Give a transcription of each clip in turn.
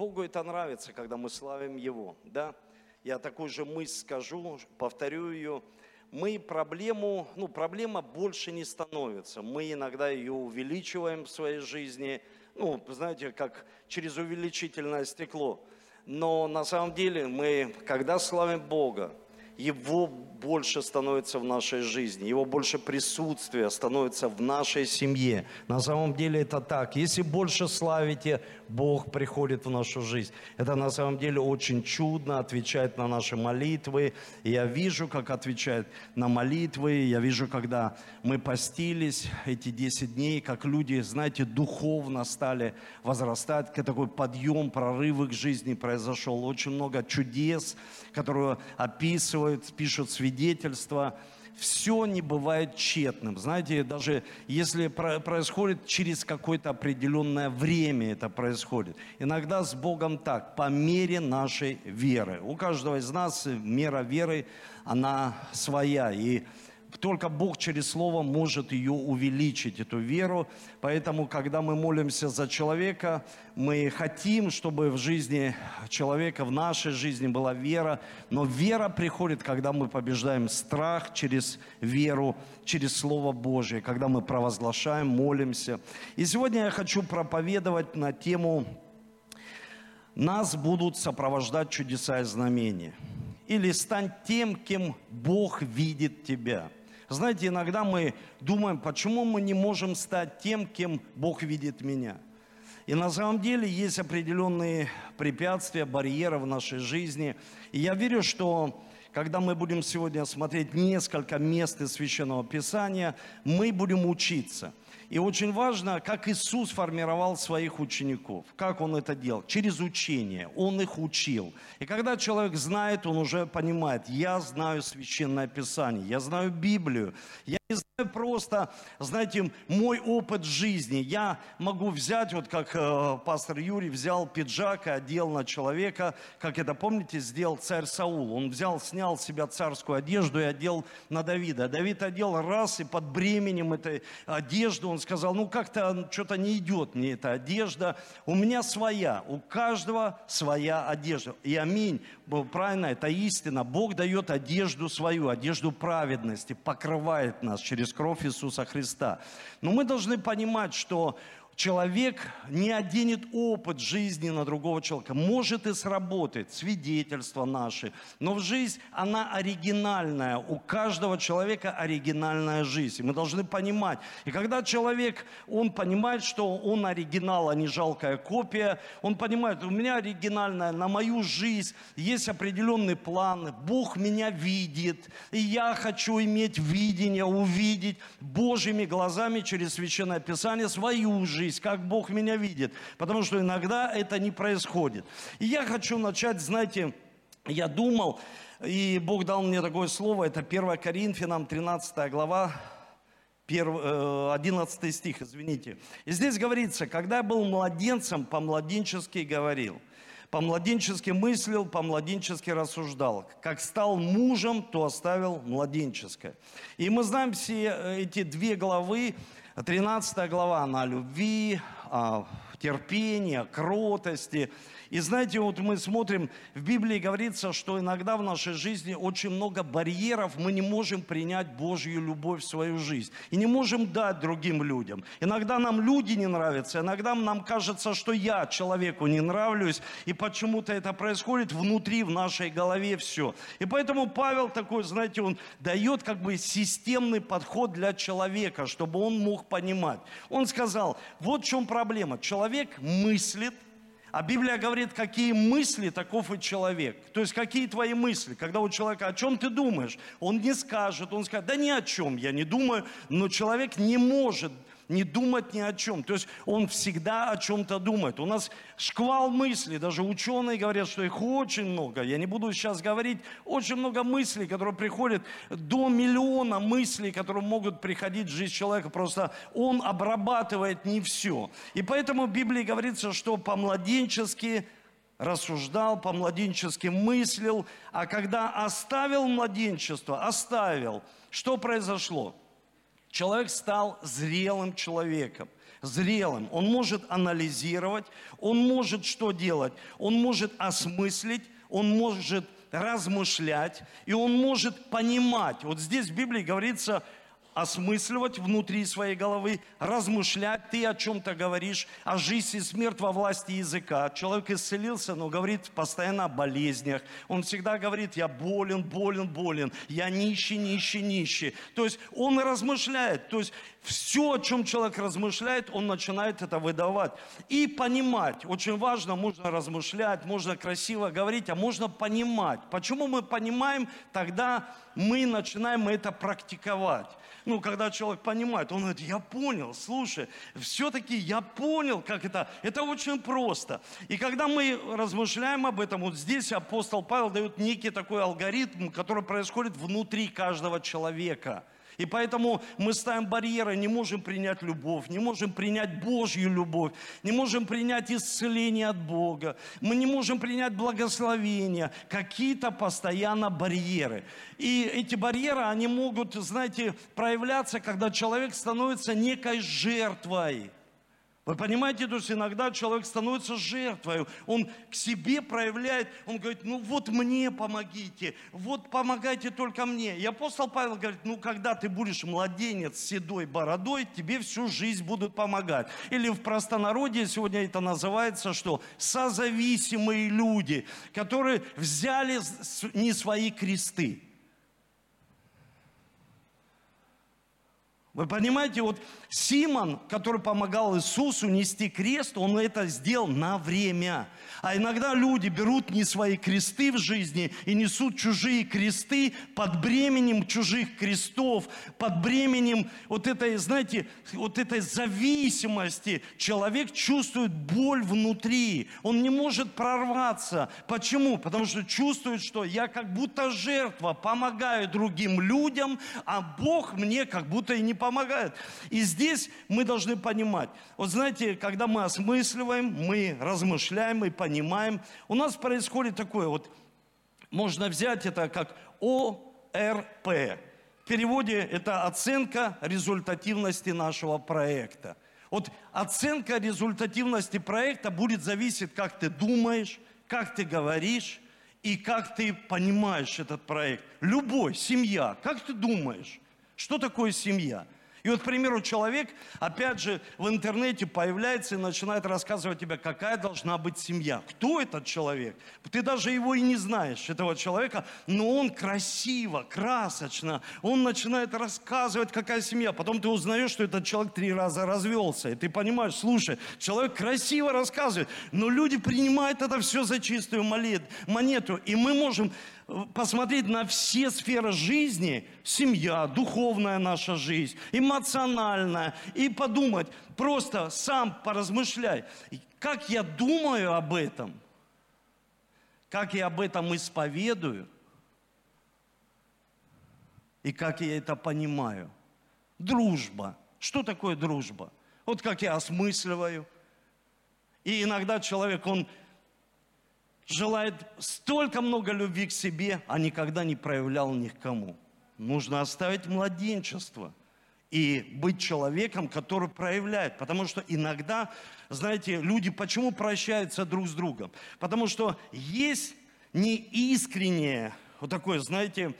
Богу это нравится, когда мы славим Его, да? Я такую же мысль скажу, повторю ее. Мы проблему, ну, проблема больше не становится. Мы иногда ее увеличиваем в своей жизни, ну, знаете, как через увеличительное стекло. Но на самом деле мы, когда славим Бога, Его больше становится в нашей жизни, Его больше присутствия становится в нашей семье. На самом деле это так. Если больше славите, Бог приходит в нашу жизнь. Это на самом деле очень чудно, отвечает на наши молитвы. И я вижу, как отвечает на молитвы. Я вижу, когда мы постились эти 10 дней, как люди, знаете, духовно стали возрастать, такой подъем, прорыв их жизни произошел. Очень много чудес, которые описывают, пишут свидетельства свидетельства. Все не бывает тщетным. Знаете, даже если происходит через какое-то определенное время это происходит. Иногда с Богом так, по мере нашей веры. У каждого из нас мера веры, она своя. И только Бог через Слово может ее увеличить, эту веру. Поэтому, когда мы молимся за человека, мы хотим, чтобы в жизни человека, в нашей жизни была вера. Но вера приходит, когда мы побеждаем страх через веру, через Слово Божие, когда мы провозглашаем, молимся. И сегодня я хочу проповедовать на тему «Нас будут сопровождать чудеса и знамения» или стань тем, кем Бог видит тебя – знаете, иногда мы думаем, почему мы не можем стать тем, кем Бог видит меня. И на самом деле есть определенные препятствия, барьеры в нашей жизни. И я верю, что когда мы будем сегодня смотреть несколько мест из Священного Писания, мы будем учиться. И очень важно, как Иисус формировал своих учеников. Как Он это делал? Через учение. Он их учил. И когда человек знает, он уже понимает, я знаю Священное Писание, я знаю Библию, я не знаю просто, знаете, мой опыт жизни. Я могу взять, вот как э, пастор Юрий взял пиджак и одел на человека, как это, помните, сделал царь Саул. Он взял, снял с себя царскую одежду и одел на Давида. Давид одел раз, и под бременем этой одежды он сказал, ну как-то что-то не идет мне эта одежда. У меня своя, у каждого своя одежда. И аминь, правильно, это истина. Бог дает одежду свою, одежду праведности, покрывает нас через кровь Иисуса Христа. Но мы должны понимать, что человек не оденет опыт жизни на другого человека. Может и сработать, свидетельства наши, но в жизнь, она оригинальная. У каждого человека оригинальная жизнь. Мы должны понимать. И когда человек, он понимает, что он оригинал, а не жалкая копия, он понимает, у меня оригинальная, на мою жизнь есть определенный план, Бог меня видит, и я хочу иметь видение, увидеть Божьими глазами через Священное Писание свою жизнь жизнь, как Бог меня видит. Потому что иногда это не происходит. И я хочу начать, знаете, я думал, и Бог дал мне такое слово, это 1 Коринфянам, 13 глава, 11 э, стих, извините. И здесь говорится, когда я был младенцем, по-младенчески говорил, по-младенчески мыслил, по-младенчески рассуждал. Как стал мужем, то оставил младенческое. И мы знаем все э, эти две главы, 13 глава, она о любви, о терпении, о кротости. И знаете, вот мы смотрим, в Библии говорится, что иногда в нашей жизни очень много барьеров, мы не можем принять Божью любовь в свою жизнь. И не можем дать другим людям. Иногда нам люди не нравятся, иногда нам кажется, что я человеку не нравлюсь, и почему-то это происходит внутри, в нашей голове все. И поэтому Павел такой, знаете, он дает как бы системный подход для человека, чтобы он мог понимать. Он сказал, вот в чем проблема. Человек мыслит, а Библия говорит, какие мысли, таков и человек. То есть, какие твои мысли? Когда у человека, о чем ты думаешь? Он не скажет, он скажет, да ни о чем я не думаю, но человек не может не думать ни о чем. То есть он всегда о чем-то думает. У нас шквал мыслей, даже ученые говорят, что их очень много. Я не буду сейчас говорить, очень много мыслей, которые приходят, до миллиона мыслей, которые могут приходить в жизнь человека. Просто он обрабатывает не все. И поэтому в Библии говорится, что по-младенчески рассуждал, по-младенчески мыслил, а когда оставил младенчество, оставил, что произошло? Человек стал зрелым человеком. зрелым. Он может анализировать, он может что делать? Он может осмыслить, он может размышлять, и он может понимать. Вот здесь в Библии говорится, осмысливать внутри своей головы, размышлять, ты о чем-то говоришь, о жизни и смерть во власти языка. Человек исцелился, но говорит постоянно о болезнях. Он всегда говорит, я болен, болен, болен, я нищий, нищий, нищий. То есть он размышляет, то есть все, о чем человек размышляет, он начинает это выдавать. И понимать. Очень важно, можно размышлять, можно красиво говорить, а можно понимать. Почему мы понимаем, тогда мы начинаем это практиковать ну, когда человек понимает, он говорит, я понял, слушай, все-таки я понял, как это, это очень просто. И когда мы размышляем об этом, вот здесь апостол Павел дает некий такой алгоритм, который происходит внутри каждого человека – и поэтому мы ставим барьеры, не можем принять любовь, не можем принять Божью любовь, не можем принять исцеление от Бога, мы не можем принять благословение, какие-то постоянно барьеры. И эти барьеры, они могут, знаете, проявляться, когда человек становится некой жертвой. Вы понимаете, то есть иногда человек становится жертвой, он к себе проявляет, он говорит, ну вот мне помогите, вот помогайте только мне. И апостол Павел говорит, ну когда ты будешь младенец с седой бородой, тебе всю жизнь будут помогать. Или в простонародье сегодня это называется, что созависимые люди, которые взяли не свои кресты. Вы понимаете, вот Симон, который помогал Иисусу нести крест, он это сделал на время. А иногда люди берут не свои кресты в жизни и несут чужие кресты под бременем чужих крестов, под бременем вот этой, знаете, вот этой зависимости. Человек чувствует боль внутри, он не может прорваться. Почему? Потому что чувствует, что я как будто жертва, помогаю другим людям, а Бог мне как будто и не помогает. И здесь мы должны понимать, вот знаете, когда мы осмысливаем, мы размышляем, мы понимаем, у нас происходит такое вот, можно взять это как ОРП. В переводе это оценка результативности нашего проекта. Вот оценка результативности проекта будет зависеть, как ты думаешь, как ты говоришь и как ты понимаешь этот проект. Любой, семья, как ты думаешь? Что такое семья? И вот, к примеру, человек, опять же, в интернете появляется и начинает рассказывать тебе, какая должна быть семья. Кто этот человек? Ты даже его и не знаешь, этого человека, но он красиво, красочно, он начинает рассказывать, какая семья. Потом ты узнаешь, что этот человек три раза развелся. И ты понимаешь, слушай, человек красиво рассказывает, но люди принимают это все за чистую монету. И мы можем посмотреть на все сферы жизни, семья, духовная наша жизнь, эмоциональная, и подумать, просто сам поразмышляй, как я думаю об этом, как я об этом исповедую, и как я это понимаю. Дружба. Что такое дружба? Вот как я осмысливаю. И иногда человек, он желает столько много любви к себе, а никогда не проявлял ни к кому. Нужно оставить младенчество и быть человеком, который проявляет. Потому что иногда, знаете, люди почему прощаются друг с другом? Потому что есть неискреннее, вот такое, знаете,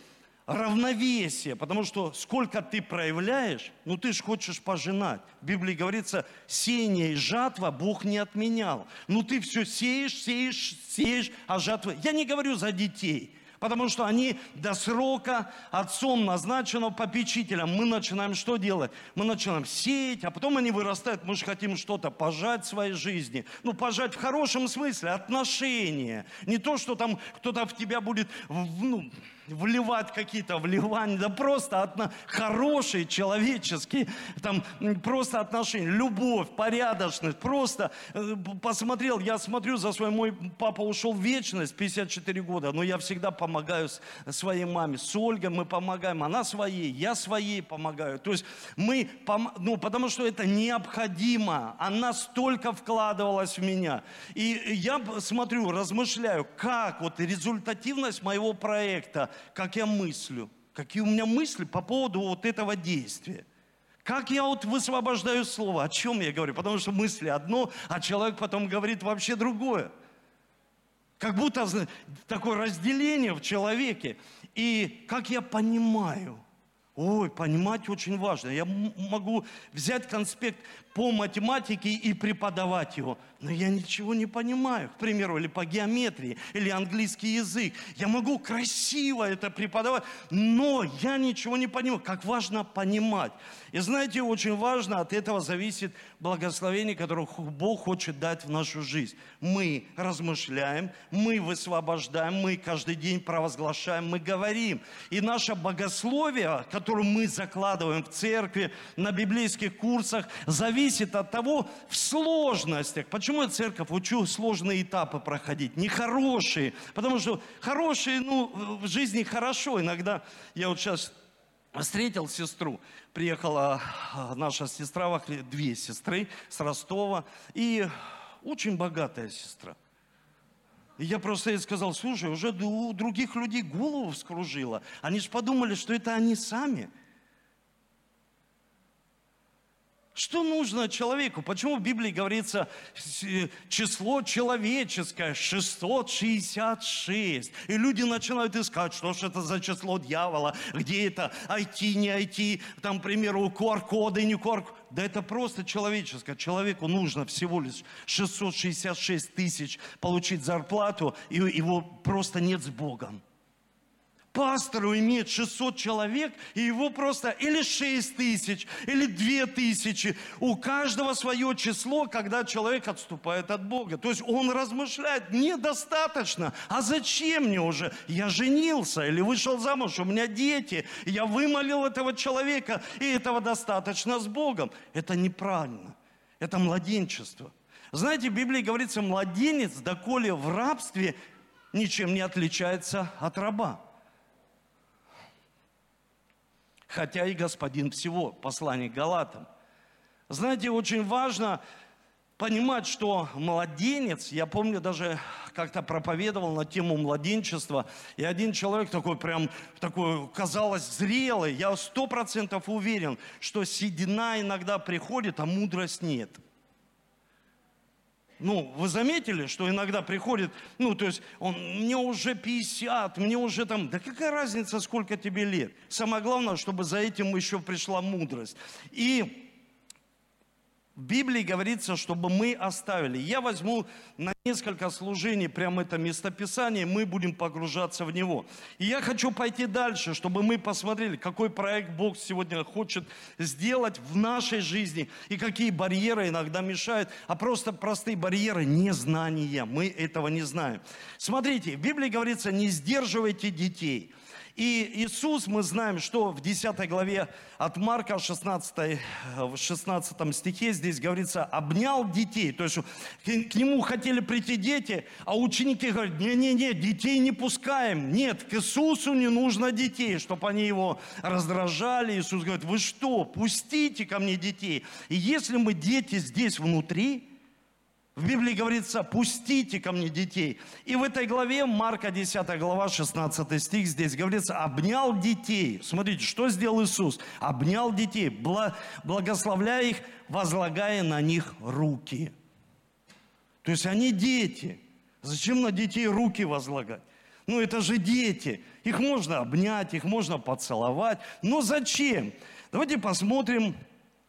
равновесие, потому что сколько ты проявляешь, ну ты же хочешь пожинать. В Библии говорится, сеяние и жатва Бог не отменял. Ну ты все сеешь, сеешь, сеешь, а жатва... Я не говорю за детей, потому что они до срока отцом назначенного попечителем. Мы начинаем что делать? Мы начинаем сеять, а потом они вырастают. Мы же хотим что-то пожать в своей жизни. Ну, пожать в хорошем смысле, отношения. Не то, что там кто-то в тебя будет ну, вливать какие-то вливания, да просто отно... хорошие, человеческие, там просто отношения, любовь, порядочность, просто э, посмотрел, я смотрю за своим, мой папа ушел в вечность, 54 года, но я всегда помогаю своей маме, с Ольгой мы помогаем, она своей, я своей помогаю, то есть мы, пом... ну потому что это необходимо, она столько вкладывалась в меня, и я смотрю, размышляю, как вот результативность моего проекта, как я мыслю, какие у меня мысли по поводу вот этого действия. Как я вот высвобождаю слово? О чем я говорю? Потому что мысли одно, а человек потом говорит вообще другое. Как будто такое разделение в человеке. И как я понимаю – Ой, понимать очень важно. Я могу взять конспект по математике и преподавать его, но я ничего не понимаю, к примеру, или по геометрии, или английский язык. Я могу красиво это преподавать, но я ничего не понимаю. Как важно понимать. И знаете, очень важно, от этого зависит благословение, которое Бог хочет дать в нашу жизнь. Мы размышляем, мы высвобождаем, мы каждый день провозглашаем, мы говорим. И наше богословие, которое мы закладываем в церкви, на библейских курсах, зависит от того, в сложностях. Почему я церковь учу сложные этапы проходить? Нехорошие. Потому что хорошие, ну, в жизни хорошо. Иногда я вот сейчас встретил сестру, приехала а, наша сестра, две сестры с Ростова, и очень богатая сестра. И я просто ей сказал, слушай, уже у других людей голову вскружило. Они же подумали, что это они сами – Что нужно человеку? Почему в Библии говорится число человеческое 666? И люди начинают искать, что же это за число дьявола, где это IT, не IT, там, к примеру, QR-коды, не QR-коды. Да это просто человеческое. Человеку нужно всего лишь 666 тысяч получить зарплату, и его просто нет с Богом пастору имеет 600 человек, и его просто или 6 тысяч, или 2 тысячи. У каждого свое число, когда человек отступает от Бога. То есть он размышляет, недостаточно. А зачем мне уже? Я женился или вышел замуж, у меня дети. Я вымолил этого человека, и этого достаточно с Богом. Это неправильно. Это младенчество. Знаете, в Библии говорится, младенец, доколе в рабстве, ничем не отличается от раба хотя и господин всего, послание к Галатам. Знаете, очень важно понимать, что младенец, я помню, даже как-то проповедовал на тему младенчества, и один человек такой прям, такой, казалось, зрелый, я сто процентов уверен, что седина иногда приходит, а мудрость нет – ну, вы заметили, что иногда приходит, ну, то есть, он, мне уже 50, мне уже там, да какая разница, сколько тебе лет? Самое главное, чтобы за этим еще пришла мудрость. И в Библии говорится, чтобы мы оставили. Я возьму на несколько служений прямо это местописание, мы будем погружаться в него. И я хочу пойти дальше, чтобы мы посмотрели, какой проект Бог сегодня хочет сделать в нашей жизни и какие барьеры иногда мешают, а просто простые барьеры незнания. Мы этого не знаем. Смотрите, в Библии говорится, не сдерживайте детей – и Иисус, мы знаем, что в 10 главе от Марка, 16, в 16 стихе здесь говорится, обнял детей. То есть к нему хотели прийти дети, а ученики говорят, не-не-не, детей не пускаем. Нет, к Иисусу не нужно детей, чтобы они его раздражали. Иисус говорит, вы что, пустите ко мне детей. И если мы дети здесь внутри, в Библии говорится, пустите ко мне детей. И в этой главе, Марка 10 глава, 16 стих, здесь говорится, обнял детей. Смотрите, что сделал Иисус? Обнял детей, благословляя их, возлагая на них руки. То есть они дети. Зачем на детей руки возлагать? Ну это же дети. Их можно обнять, их можно поцеловать. Но зачем? Давайте посмотрим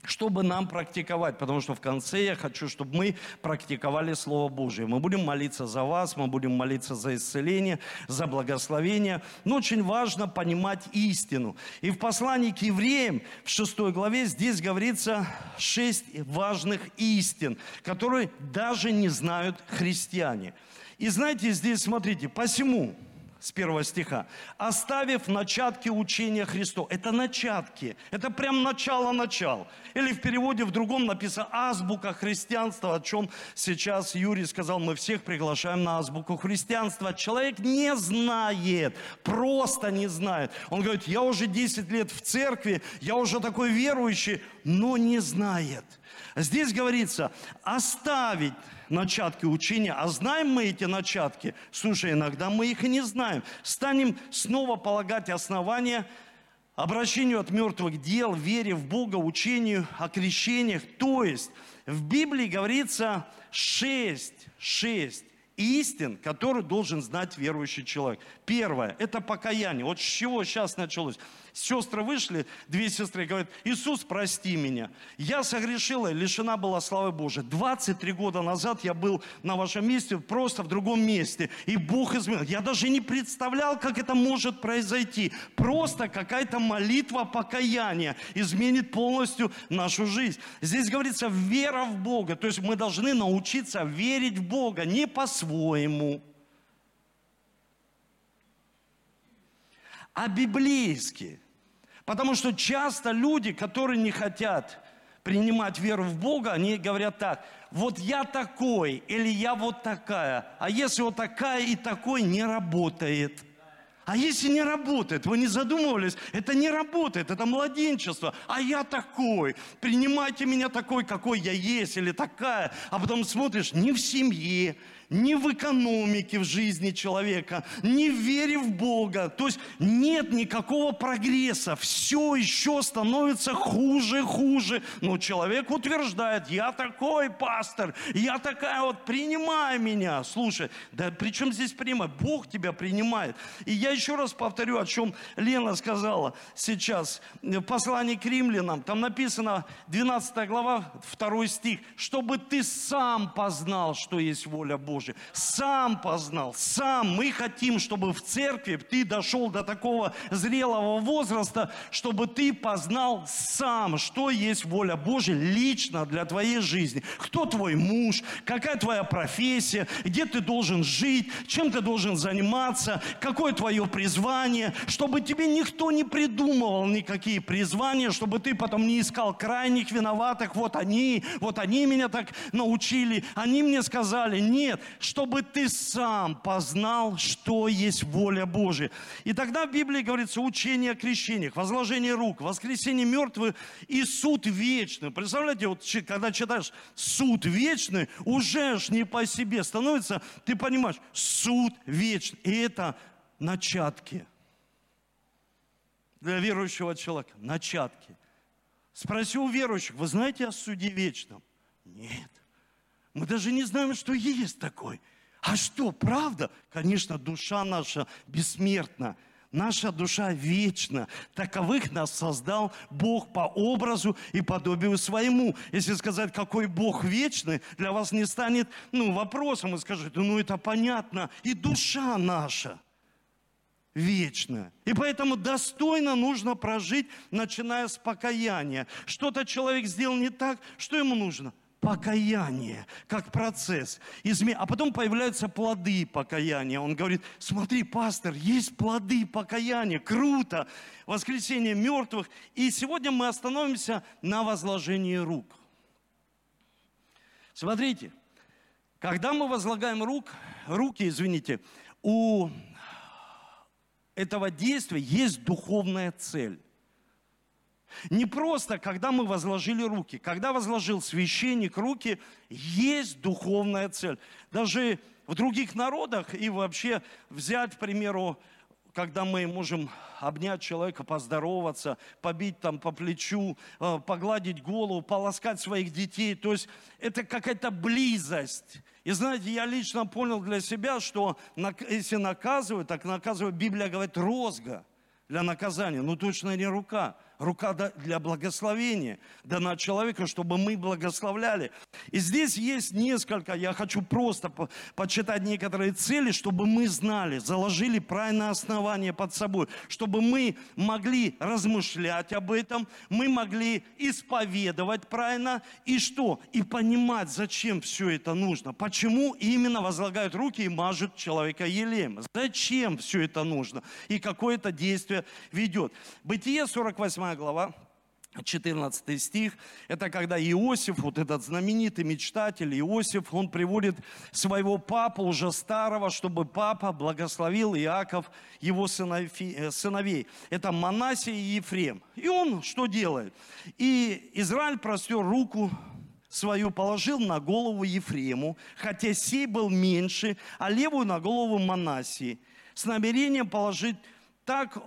чтобы нам практиковать, потому что в конце я хочу, чтобы мы практиковали Слово Божие. Мы будем молиться за вас, мы будем молиться за исцеление, за благословение, но очень важно понимать истину. И в послании к евреям в 6 главе здесь говорится шесть важных истин, которые даже не знают христиане. И знаете, здесь смотрите, посему, с первого стиха. «Оставив начатки учения Христу». Это начатки. Это прям начало-начал. Или в переводе в другом написано «азбука христианства», о чем сейчас Юрий сказал, мы всех приглашаем на азбуку христианства. Человек не знает, просто не знает. Он говорит, я уже 10 лет в церкви, я уже такой верующий, но не знает. Здесь говорится, оставить начатки учения. А знаем мы эти начатки? Слушай, иногда мы их и не знаем. Станем снова полагать основания обращению от мертвых дел, вере в Бога, учению о крещениях. То есть в Библии говорится шесть, шесть истин, которые должен знать верующий человек. Первое – это покаяние. Вот с чего сейчас началось? Сестры вышли, две сестры говорят, Иисус, прости меня. Я согрешила, лишена была славы Божией. 23 года назад я был на вашем месте, просто в другом месте. И Бог изменил. Я даже не представлял, как это может произойти. Просто какая-то молитва покаяния изменит полностью нашу жизнь. Здесь говорится вера в Бога. То есть мы должны научиться верить в Бога не по-своему, а библейски. Потому что часто люди, которые не хотят принимать веру в Бога, они говорят так, вот я такой или я вот такая. А если вот такая и такой не работает – а если не работает, вы не задумывались, это не работает, это младенчество. А я такой, принимайте меня такой, какой я есть, или такая. А потом смотришь, не в семье, ни в экономике в жизни человека, ни в вере в Бога. То есть нет никакого прогресса. Все еще становится хуже, хуже. Но человек утверждает, я такой пастор, я такая вот, принимай меня. Слушай, да при чем здесь принимай? Бог тебя принимает. И я еще раз повторю, о чем Лена сказала сейчас. В послании к римлянам, там написано 12 глава, 2 стих, чтобы ты сам познал, что есть воля Божья Божия. Сам познал, сам. Мы хотим, чтобы в церкви ты дошел до такого зрелого возраста, чтобы ты познал сам, что есть воля Божья лично для твоей жизни. Кто твой муж, какая твоя профессия, где ты должен жить, чем ты должен заниматься, какое твое призвание, чтобы тебе никто не придумывал никакие призвания, чтобы ты потом не искал крайних виноватых, вот они, вот они меня так научили, они мне сказали, нет, чтобы ты сам познал, что есть воля Божия. И тогда в Библии говорится учение о крещениях, возложение рук, воскресение мертвых и суд вечный. Представляете, вот когда читаешь суд вечный, уже ж не по себе становится, ты понимаешь, суд вечный. И это начатки для верующего человека. Начатки. Спроси у верующих, вы знаете о суде вечном? Нет. Мы даже не знаем, что есть такой. А что, правда? Конечно, душа наша бессмертна. Наша душа вечна. Таковых нас создал Бог по образу и подобию своему. Если сказать, какой Бог вечный, для вас не станет ну, вопросом. Вы скажете, ну это понятно. И душа наша вечная. И поэтому достойно нужно прожить, начиная с покаяния. Что-то человек сделал не так, что ему нужно? Покаяние, как процесс. Изме... А потом появляются плоды покаяния. Он говорит, смотри, пастор, есть плоды покаяния, круто. Воскресение мертвых. И сегодня мы остановимся на возложении рук. Смотрите, когда мы возлагаем рук, руки, извините, у этого действия есть духовная цель. Не просто, когда мы возложили руки. Когда возложил священник руки, есть духовная цель. Даже в других народах и вообще взять, к примеру, когда мы можем обнять человека, поздороваться, побить там по плечу, э, погладить голову, полоскать своих детей. То есть это какая-то близость. И знаете, я лично понял для себя, что если наказывают, так наказывают, Библия говорит, розга для наказания, ну точно не рука рука для благословения дана человеку, чтобы мы благословляли. И здесь есть несколько, я хочу просто по почитать некоторые цели, чтобы мы знали, заложили правильное основание под собой, чтобы мы могли размышлять об этом, мы могли исповедовать правильно, и что? И понимать, зачем все это нужно, почему именно возлагают руки и мажут человека елеем, зачем все это нужно, и какое это действие ведет. Бытие 48 глава, 14 стих, это когда Иосиф, вот этот знаменитый мечтатель Иосиф, он приводит своего папу уже старого, чтобы папа благословил Иаков его э, сыновей. Это Манасия и Ефрем. И он что делает? И Израиль простер руку свою положил на голову Ефрему, хотя сей был меньше, а левую на голову Манасии, с намерением положить так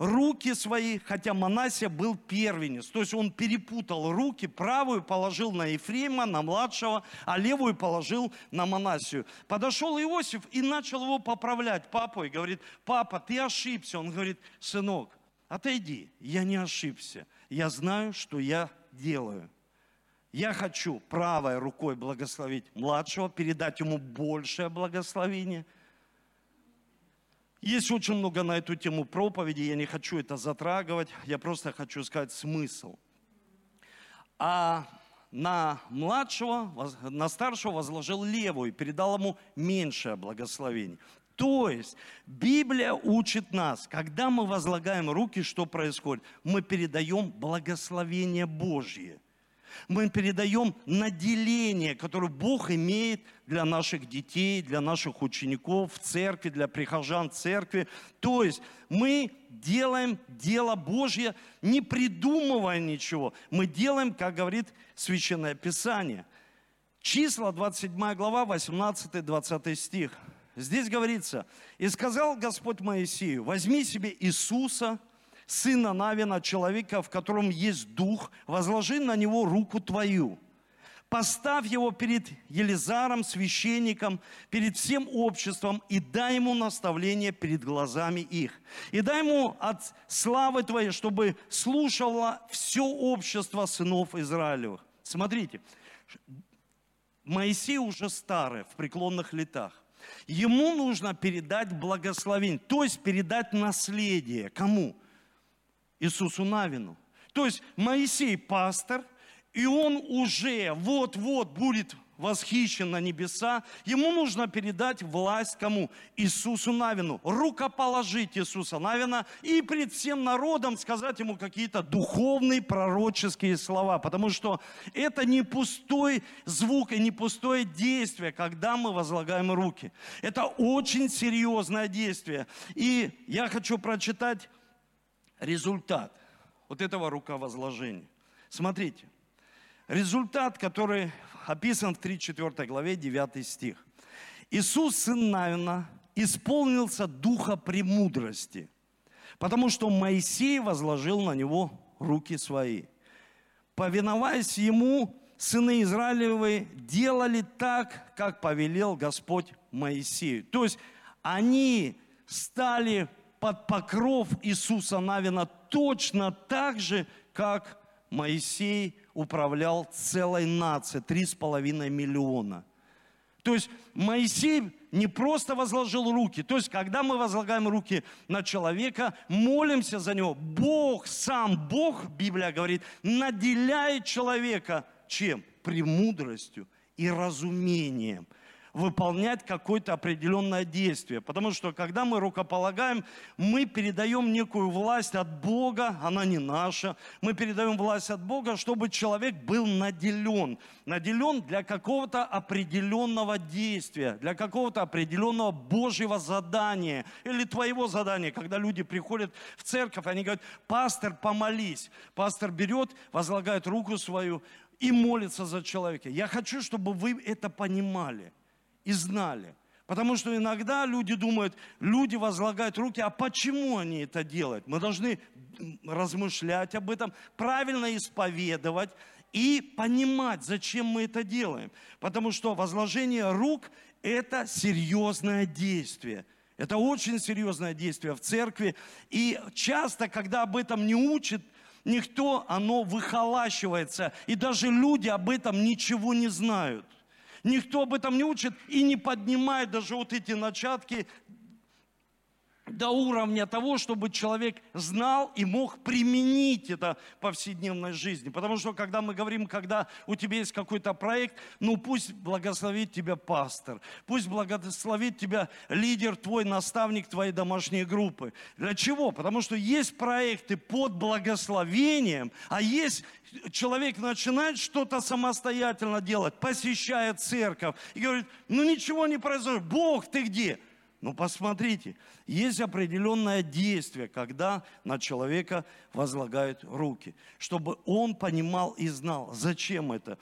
руки свои, хотя Манасия был первенец. То есть он перепутал руки, правую положил на Ефрема, на младшего, а левую положил на Манасию. Подошел Иосиф и начал его поправлять папой. Говорит, папа, ты ошибся. Он говорит, сынок, отойди, я не ошибся. Я знаю, что я делаю. Я хочу правой рукой благословить младшего, передать ему большее благословение. Есть очень много на эту тему проповеди, я не хочу это затрагивать, я просто хочу сказать смысл. А на младшего, на старшего возложил левую передал ему меньшее благословение. То есть Библия учит нас, когда мы возлагаем руки, что происходит? Мы передаем благословение Божье – мы передаем наделение, которое Бог имеет для наших детей, для наших учеников в церкви, для прихожан церкви. То есть мы делаем дело Божье, не придумывая ничего. Мы делаем, как говорит Священное Писание. Числа, 27 глава, 18-20 стих. Здесь говорится, «И сказал Господь Моисею, возьми себе Иисуса, сына Навина, человека, в котором есть дух, возложи на него руку твою. Поставь его перед Елизаром, священником, перед всем обществом и дай ему наставление перед глазами их. И дай ему от славы твоей, чтобы слушало все общество сынов Израилевых. Смотрите, Моисей уже старый, в преклонных летах. Ему нужно передать благословение, то есть передать наследие. Кому? Иисусу Навину. То есть Моисей пастор, и он уже вот-вот будет восхищен на небеса, ему нужно передать власть кому? Иисусу Навину. Рукоположить Иисуса Навина и пред всем народом сказать ему какие-то духовные пророческие слова. Потому что это не пустой звук и не пустое действие, когда мы возлагаем руки. Это очень серьезное действие. И я хочу прочитать результат вот этого руковозложения. Смотрите, результат, который описан в 3-4 главе, 9 стих. Иисус, сын Навина, исполнился духа премудрости, потому что Моисей возложил на него руки свои. Повиноваясь ему, сыны Израилевы делали так, как повелел Господь Моисею. То есть они стали под покров Иисуса Навина точно так же, как Моисей управлял целой нацией, три с половиной миллиона. То есть Моисей не просто возложил руки, то есть когда мы возлагаем руки на человека, молимся за него, Бог, сам Бог, Библия говорит, наделяет человека чем? Премудростью и разумением – выполнять какое-то определенное действие. Потому что когда мы рукополагаем, мы передаем некую власть от Бога, она не наша. Мы передаем власть от Бога, чтобы человек был наделен. Наделен для какого-то определенного действия, для какого-то определенного Божьего задания или твоего задания. Когда люди приходят в церковь, они говорят, пастор, помолись. Пастор берет, возлагает руку свою, и молится за человека. Я хочу, чтобы вы это понимали и знали. Потому что иногда люди думают, люди возлагают руки, а почему они это делают? Мы должны размышлять об этом, правильно исповедовать и понимать, зачем мы это делаем. Потому что возложение рук – это серьезное действие. Это очень серьезное действие в церкви. И часто, когда об этом не учат, никто, оно выхолащивается. И даже люди об этом ничего не знают. Никто об этом не учит и не поднимает даже вот эти начатки до уровня того, чтобы человек знал и мог применить это в повседневной жизни. Потому что, когда мы говорим, когда у тебя есть какой-то проект, ну пусть благословит тебя пастор, пусть благословит тебя лидер твой, наставник твоей домашней группы. Для чего? Потому что есть проекты под благословением, а есть человек начинает что-то самостоятельно делать, посещает церковь и говорит, ну ничего не произойдет, Бог ты где? Ну посмотрите, есть определенное действие, когда на человека возлагают руки, чтобы он понимал и знал, зачем это.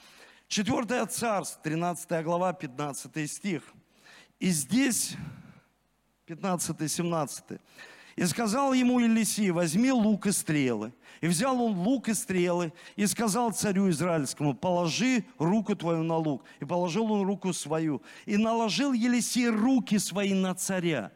Четвертое царство, 13 глава, 15 стих. И здесь, 15-17. И сказал ему Елисей, возьми лук и стрелы. И взял он лук и стрелы, и сказал царю израильскому, положи руку твою на лук. И положил он руку свою. И наложил Елисей руки свои на царя.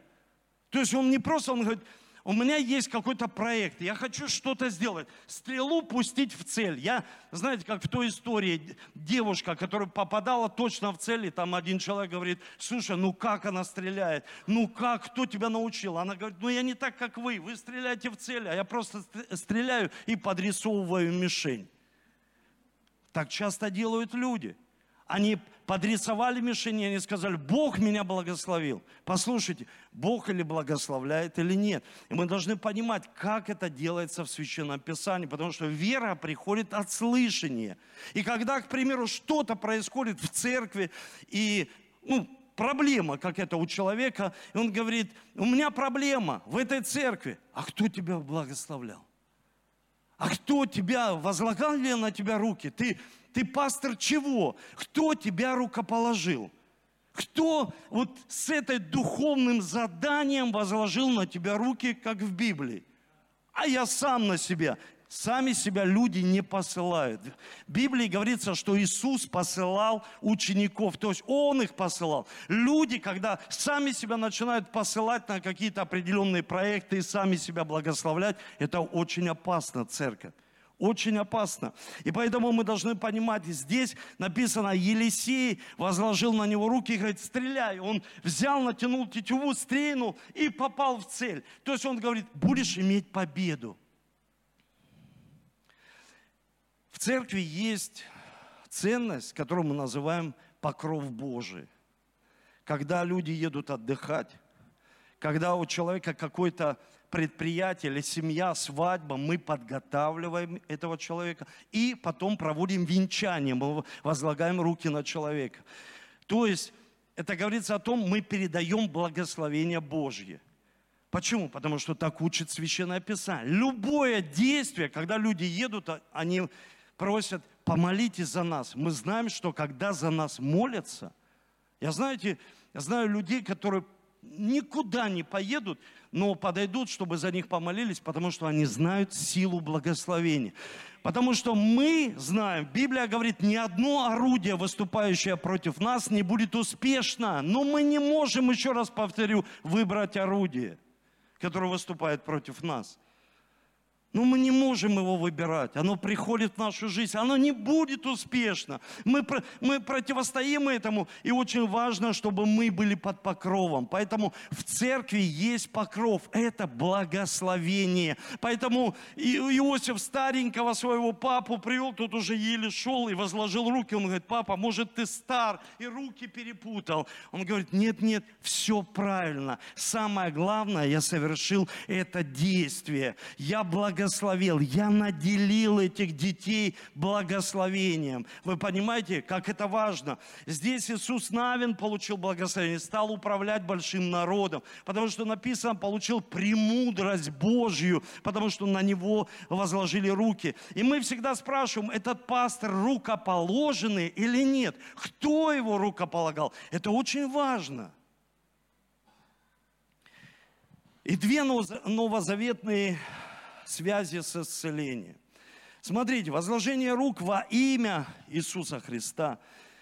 То есть он не просто, он говорит, у меня есть какой-то проект, я хочу что-то сделать, стрелу пустить в цель. Я, знаете, как в той истории, девушка, которая попадала точно в цель, и там один человек говорит, слушай, ну как она стреляет, ну как, кто тебя научил? Она говорит, ну я не так, как вы, вы стреляете в цель, а я просто стреляю и подрисовываю мишень. Так часто делают люди. Они подрисовали мишени, они сказали, Бог меня благословил. Послушайте, Бог или благословляет, или нет. И мы должны понимать, как это делается в Священном Писании, потому что вера приходит от слышания. И когда, к примеру, что-то происходит в церкви, и ну, проблема какая-то у человека, и он говорит, у меня проблема в этой церкви. А кто тебя благословлял? А кто тебя, возлагал ли на тебя руки? Ты ты пастор чего? Кто тебя рукоположил? Кто вот с этой духовным заданием возложил на тебя руки, как в Библии? А я сам на себя. Сами себя люди не посылают. В Библии говорится, что Иисус посылал учеников, то есть Он их посылал. Люди, когда сами себя начинают посылать на какие-то определенные проекты и сами себя благословлять, это очень опасно, церковь. Очень опасно. И поэтому мы должны понимать, здесь написано, Елисей возложил на него руки и говорит, стреляй. Он взял, натянул тетиву, стрельнул и попал в цель. То есть он говорит, будешь иметь победу. В церкви есть ценность, которую мы называем покров Божий. Когда люди едут отдыхать, когда у человека какой-то предприятие или семья, свадьба, мы подготавливаем этого человека и потом проводим венчание, мы возлагаем руки на человека. То есть это говорится о том, мы передаем благословение Божье. Почему? Потому что так учит Священное Писание. Любое действие, когда люди едут, а, они просят, помолитесь за нас. Мы знаем, что когда за нас молятся, я знаете, я знаю людей, которые никуда не поедут, но подойдут, чтобы за них помолились, потому что они знают силу благословения. Потому что мы знаем, Библия говорит, ни одно орудие, выступающее против нас, не будет успешно. Но мы не можем, еще раз повторю, выбрать орудие, которое выступает против нас. Но мы не можем его выбирать. Оно приходит в нашу жизнь. Оно не будет успешно. Мы, мы противостоим этому. И очень важно, чтобы мы были под покровом. Поэтому в церкви есть покров. Это благословение. Поэтому Иосиф старенького своего папу привел. Тот уже еле шел и возложил руки. Он говорит, папа, может ты стар и руки перепутал. Он говорит, нет, нет, все правильно. Самое главное, я совершил это действие. Я благословил благословил, я наделил этих детей благословением. Вы понимаете, как это важно? Здесь Иисус Навин получил благословение, стал управлять большим народом, потому что написано, получил премудрость Божью, потому что на него возложили руки. И мы всегда спрашиваем, этот пастор рукоположенный или нет? Кто его рукополагал? Это очень важно. И две новозаветные связи с исцелением. Смотрите, возложение рук во имя Иисуса Христа.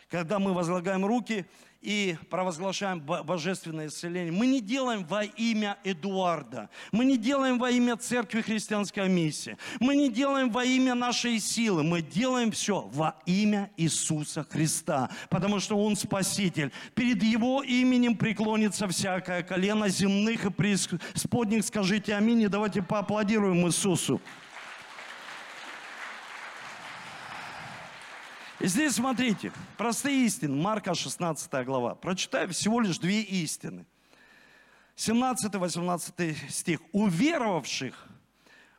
Когда мы возлагаем руки и провозглашаем божественное исцеление, мы не делаем во имя Эдуарда, мы не делаем во имя Церкви Христианской Миссии, мы не делаем во имя нашей силы, мы делаем все во имя Иисуса Христа, потому что Он Спаситель. Перед Его именем преклонится всякое колено земных и преисподних. Скажите аминь и давайте поаплодируем Иисусу. И здесь смотрите, простые истины, Марка 16 глава. Прочитаю всего лишь две истины. 17-18 стих. «Уверовавших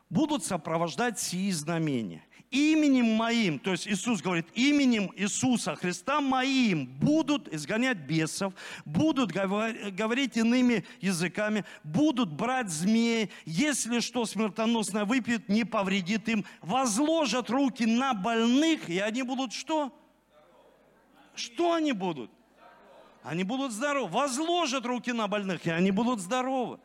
будут сопровождать сии знамения именем моим, то есть Иисус говорит, именем Иисуса Христа моим будут изгонять бесов, будут говорить иными языками, будут брать змеи, если что смертоносное выпьют, не повредит им, возложат руки на больных, и они будут что? Что они будут? Они будут здоровы. Возложат руки на больных, и они будут здоровы.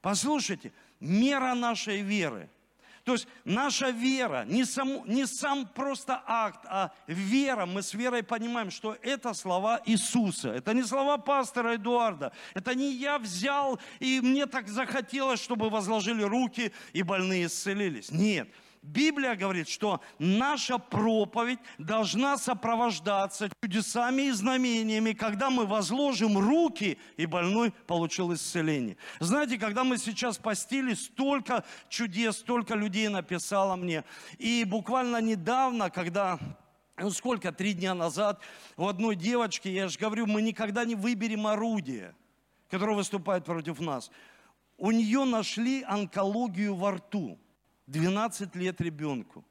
Послушайте, мера нашей веры – то есть наша вера, не сам, не сам просто акт, а вера, мы с верой понимаем, что это слова Иисуса. Это не слова пастора Эдуарда. Это не я взял, и мне так захотелось, чтобы возложили руки, и больные исцелились. Нет. Библия говорит, что наша проповедь должна сопровождаться чудесами и знамениями, когда мы возложим руки, и больной получил исцеление. Знаете, когда мы сейчас постили, столько чудес, столько людей написало мне. И буквально недавно, когда ну сколько, три дня назад, у одной девочки, я же говорю, мы никогда не выберем орудие, которое выступает против нас. У нее нашли онкологию во рту. 12 лет ребенку.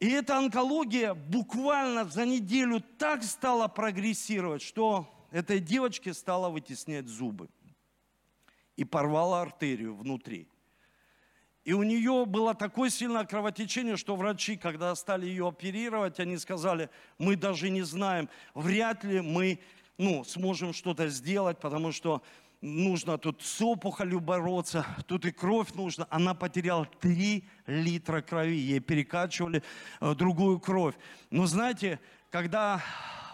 И эта онкология буквально за неделю так стала прогрессировать, что этой девочке стало вытеснять зубы. И порвала артерию внутри. И у нее было такое сильное кровотечение, что врачи, когда стали ее оперировать, они сказали, мы даже не знаем, вряд ли мы ну, сможем что-то сделать, потому что нужно тут с опухолью бороться, тут и кровь нужна. Она потеряла 3 литра крови, ей перекачивали э, другую кровь. Но знаете, когда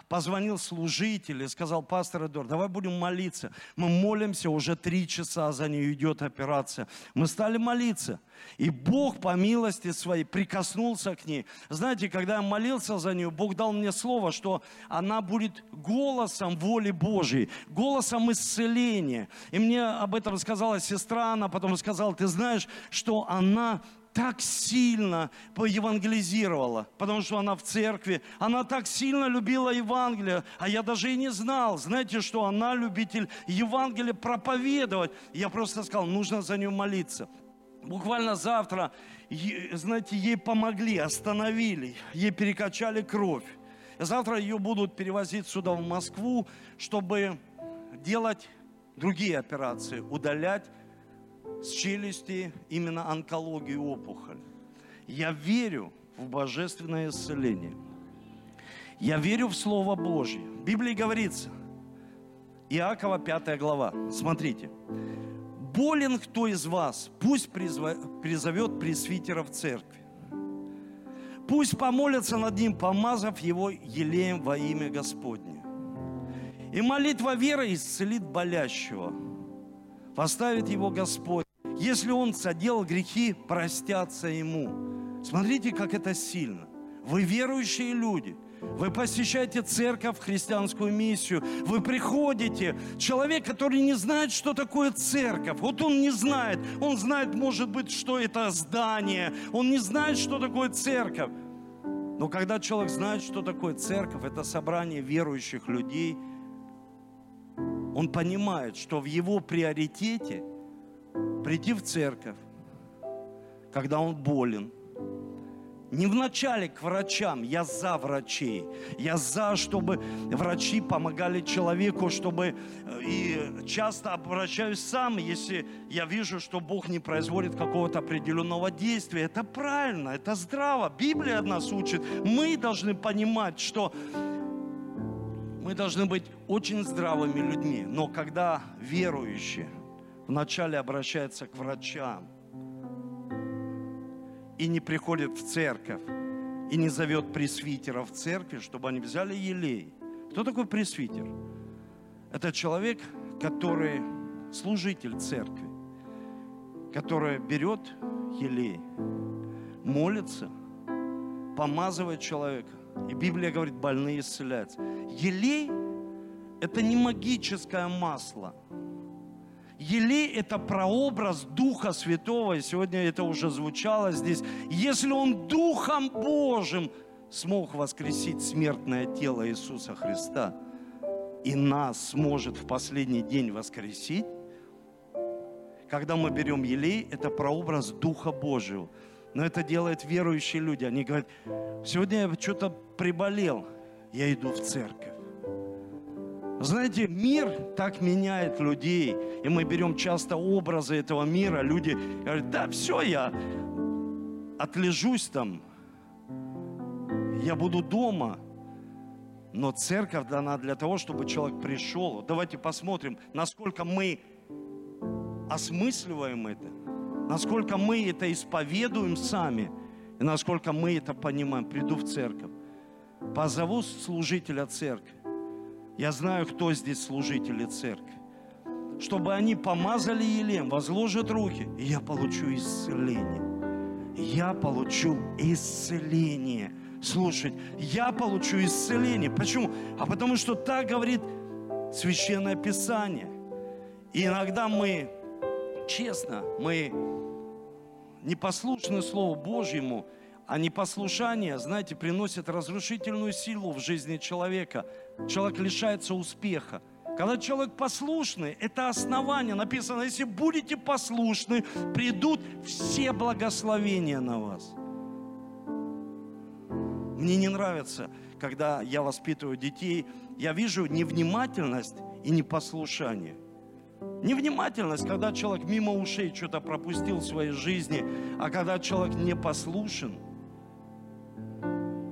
позвонил служитель и сказал, пастор Эдуард, давай будем молиться. Мы молимся, уже три часа за нее идет операция. Мы стали молиться. И Бог по милости своей прикоснулся к ней. Знаете, когда я молился за нее, Бог дал мне слово, что она будет голосом воли Божьей, голосом исцеления. И мне об этом сказала сестра, она потом сказала, ты знаешь, что она так сильно евангелизировала, потому что она в церкви. Она так сильно любила Евангелие, а я даже и не знал. Знаете, что она любитель Евангелия проповедовать. Я просто сказал, нужно за нее молиться. Буквально завтра, знаете, ей помогли, остановили, ей перекачали кровь. Завтра ее будут перевозить сюда, в Москву, чтобы делать другие операции, удалять с челюсти именно онкологию опухоль. Я верю в божественное исцеление. Я верю в Слово Божье. В Библии говорится, Иакова 5 глава, смотрите. «Болен кто из вас, пусть призовет пресвитера в церкви. Пусть помолятся над ним, помазав его елеем во имя Господне. И молитва веры исцелит болящего. Поставит его Господь если он соделал грехи, простятся ему. Смотрите, как это сильно. Вы верующие люди. Вы посещаете церковь, христианскую миссию. Вы приходите. Человек, который не знает, что такое церковь. Вот он не знает. Он знает, может быть, что это здание. Он не знает, что такое церковь. Но когда человек знает, что такое церковь, это собрание верующих людей, он понимает, что в его приоритете – прийти в церковь, когда он болен. Не вначале к врачам, я за врачей. Я за, чтобы врачи помогали человеку, чтобы... Э, и часто обращаюсь сам, если я вижу, что Бог не производит какого-то определенного действия. Это правильно, это здраво. Библия нас учит. Мы должны понимать, что мы должны быть очень здравыми людьми. Но когда верующие, вначале обращается к врачам и не приходит в церковь, и не зовет пресвитера в церкви, чтобы они взяли елей. Кто такой пресвитер? Это человек, который служитель церкви, который берет елей, молится, помазывает человека. И Библия говорит, больные исцеляются. Елей – это не магическое масло – Елей – это прообраз Духа Святого, и сегодня это уже звучало здесь. Если Он Духом Божьим смог воскресить смертное тело Иисуса Христа, и нас сможет в последний день воскресить, когда мы берем елей, это прообраз Духа Божьего. Но это делают верующие люди. Они говорят, сегодня я что-то приболел, я иду в церковь. Знаете, мир так меняет людей. И мы берем часто образы этого мира. Люди говорят, да, все, я отлежусь там. Я буду дома. Но церковь дана для того, чтобы человек пришел. Давайте посмотрим, насколько мы осмысливаем это, насколько мы это исповедуем сами, и насколько мы это понимаем. Приду в церковь, позову служителя церкви. Я знаю, кто здесь служители церкви. Чтобы они помазали елем, возложат руки, и я получу исцеление. Я получу исцеление. Слушать, я получу исцеление. Почему? А потому что так говорит Священное Писание. И иногда мы, честно, мы непослушны Слову Божьему, а непослушание, знаете, приносит разрушительную силу в жизни человека. Человек лишается успеха. Когда человек послушный, это основание. Написано, если будете послушны, придут все благословения на вас. Мне не нравится, когда я воспитываю детей, я вижу невнимательность и непослушание. Невнимательность, когда человек мимо ушей что-то пропустил в своей жизни, а когда человек не послушен,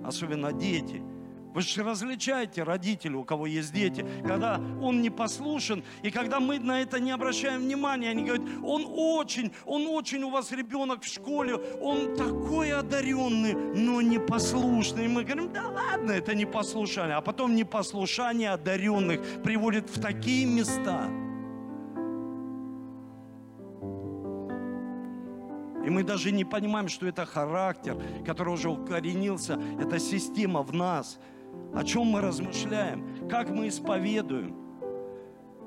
особенно дети – вы же различаете родителей, у кого есть дети, когда он не послушен, и когда мы на это не обращаем внимания, они говорят, он очень, он очень у вас ребенок в школе, он такой одаренный, но непослушный. И мы говорим, да ладно, это непослушание. А потом непослушание одаренных приводит в такие места. И мы даже не понимаем, что это характер, который уже укоренился, это система в нас – о чем мы размышляем, как мы исповедуем.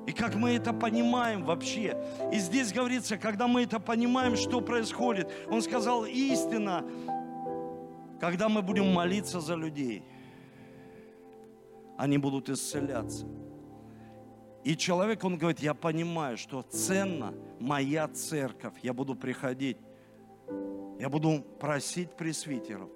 И как мы это понимаем вообще. И здесь говорится, когда мы это понимаем, что происходит. Он сказал, истина, когда мы будем молиться за людей, они будут исцеляться. И человек, он говорит, я понимаю, что ценна моя церковь. Я буду приходить, я буду просить пресвитеров,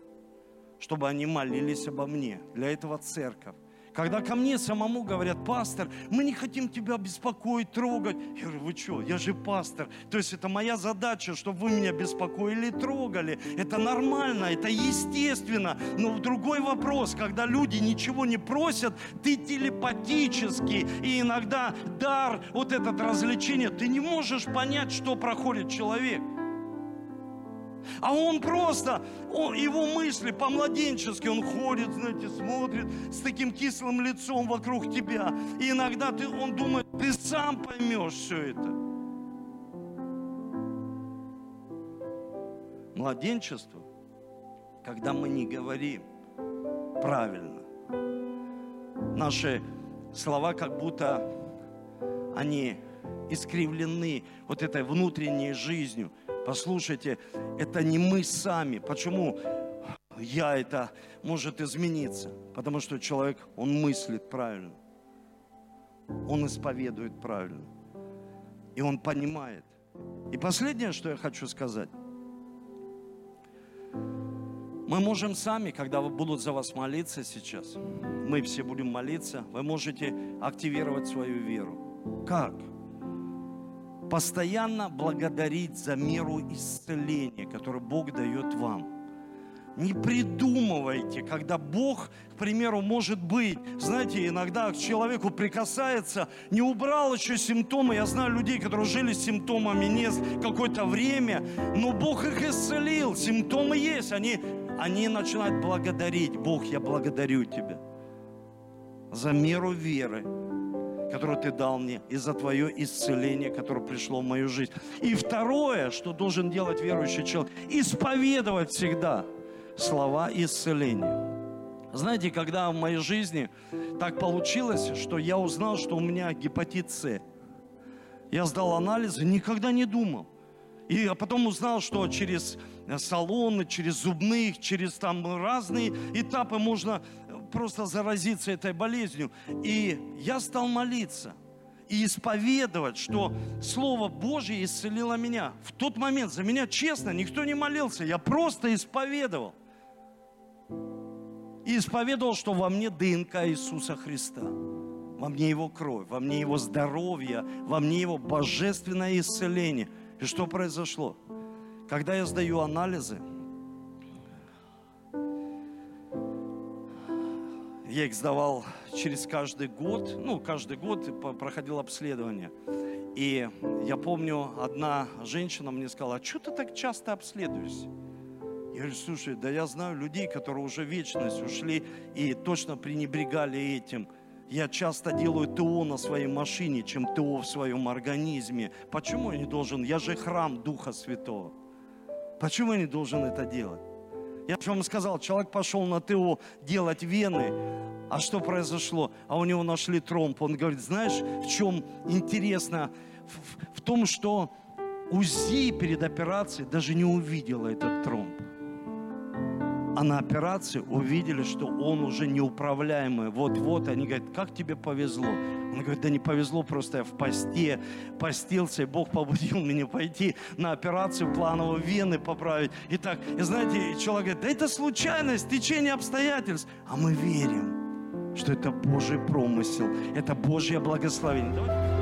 чтобы они молились обо мне. Для этого церковь. Когда ко мне самому говорят, пастор, мы не хотим тебя беспокоить, трогать. Я говорю, вы что, я же пастор. То есть это моя задача, чтобы вы меня беспокоили и трогали. Это нормально, это естественно. Но другой вопрос, когда люди ничего не просят, ты телепатически, и иногда дар, вот этот развлечение, ты не можешь понять, что проходит человек. А он просто, он, его мысли по-младенчески, он ходит, знаете, смотрит с таким кислым лицом вокруг тебя. И иногда ты, он думает, ты сам поймешь все это. Младенчество, когда мы не говорим правильно. Наши слова как будто они искривлены вот этой внутренней жизнью. Послушайте, это не мы сами. Почему я это может измениться? Потому что человек, он мыслит правильно. Он исповедует правильно. И он понимает. И последнее, что я хочу сказать. Мы можем сами, когда будут за вас молиться сейчас, мы все будем молиться, вы можете активировать свою веру. Как? Постоянно благодарить за меру исцеления, которую Бог дает вам. Не придумывайте, когда Бог, к примеру, может быть, знаете, иногда к человеку прикасается, не убрал еще симптомы. Я знаю людей, которые жили с симптомами не какое-то время, но Бог их исцелил. Симптомы есть, они, они начинают благодарить. Бог, я благодарю Тебя за меру веры, которую Ты дал мне, и за Твое исцеление, которое пришло в мою жизнь. И второе, что должен делать верующий человек, исповедовать всегда слова исцеления. Знаете, когда в моей жизни так получилось, что я узнал, что у меня гепатит С. Я сдал анализы, никогда не думал. И я потом узнал, что через салоны, через зубных, через там разные этапы можно просто заразиться этой болезнью. И я стал молиться и исповедовать, что Слово Божье исцелило меня. В тот момент за меня, честно, никто не молился, я просто исповедовал. И исповедовал, что во мне ДНК Иисуса Христа. Во мне Его кровь, во мне Его здоровье, во мне Его божественное исцеление. И что произошло? Когда я сдаю анализы, Я их сдавал через каждый год, ну, каждый год проходил обследование. И я помню, одна женщина мне сказала, а что ты так часто обследуешься? Я говорю, слушай, да я знаю людей, которые уже вечность ушли и точно пренебрегали этим. Я часто делаю ТО на своей машине, чем ТО в своем организме. Почему я не должен? Я же храм Духа Святого. Почему я не должен это делать? Я же вам сказал, человек пошел на ТО делать вены, а что произошло? А у него нашли тромб. Он говорит, знаешь, в чем интересно? В, в том, что УЗИ перед операцией даже не увидела этот тромб. А на операции увидели, что он уже неуправляемый. Вот-вот, они говорят, как тебе повезло? Он говорит, да не повезло, просто я в посте постился, и Бог побудил меня пойти на операцию плановую вены поправить. И так, и знаете, человек говорит, да это случайность, течение обстоятельств. А мы верим, что это Божий промысел, это Божье благословение. Давайте.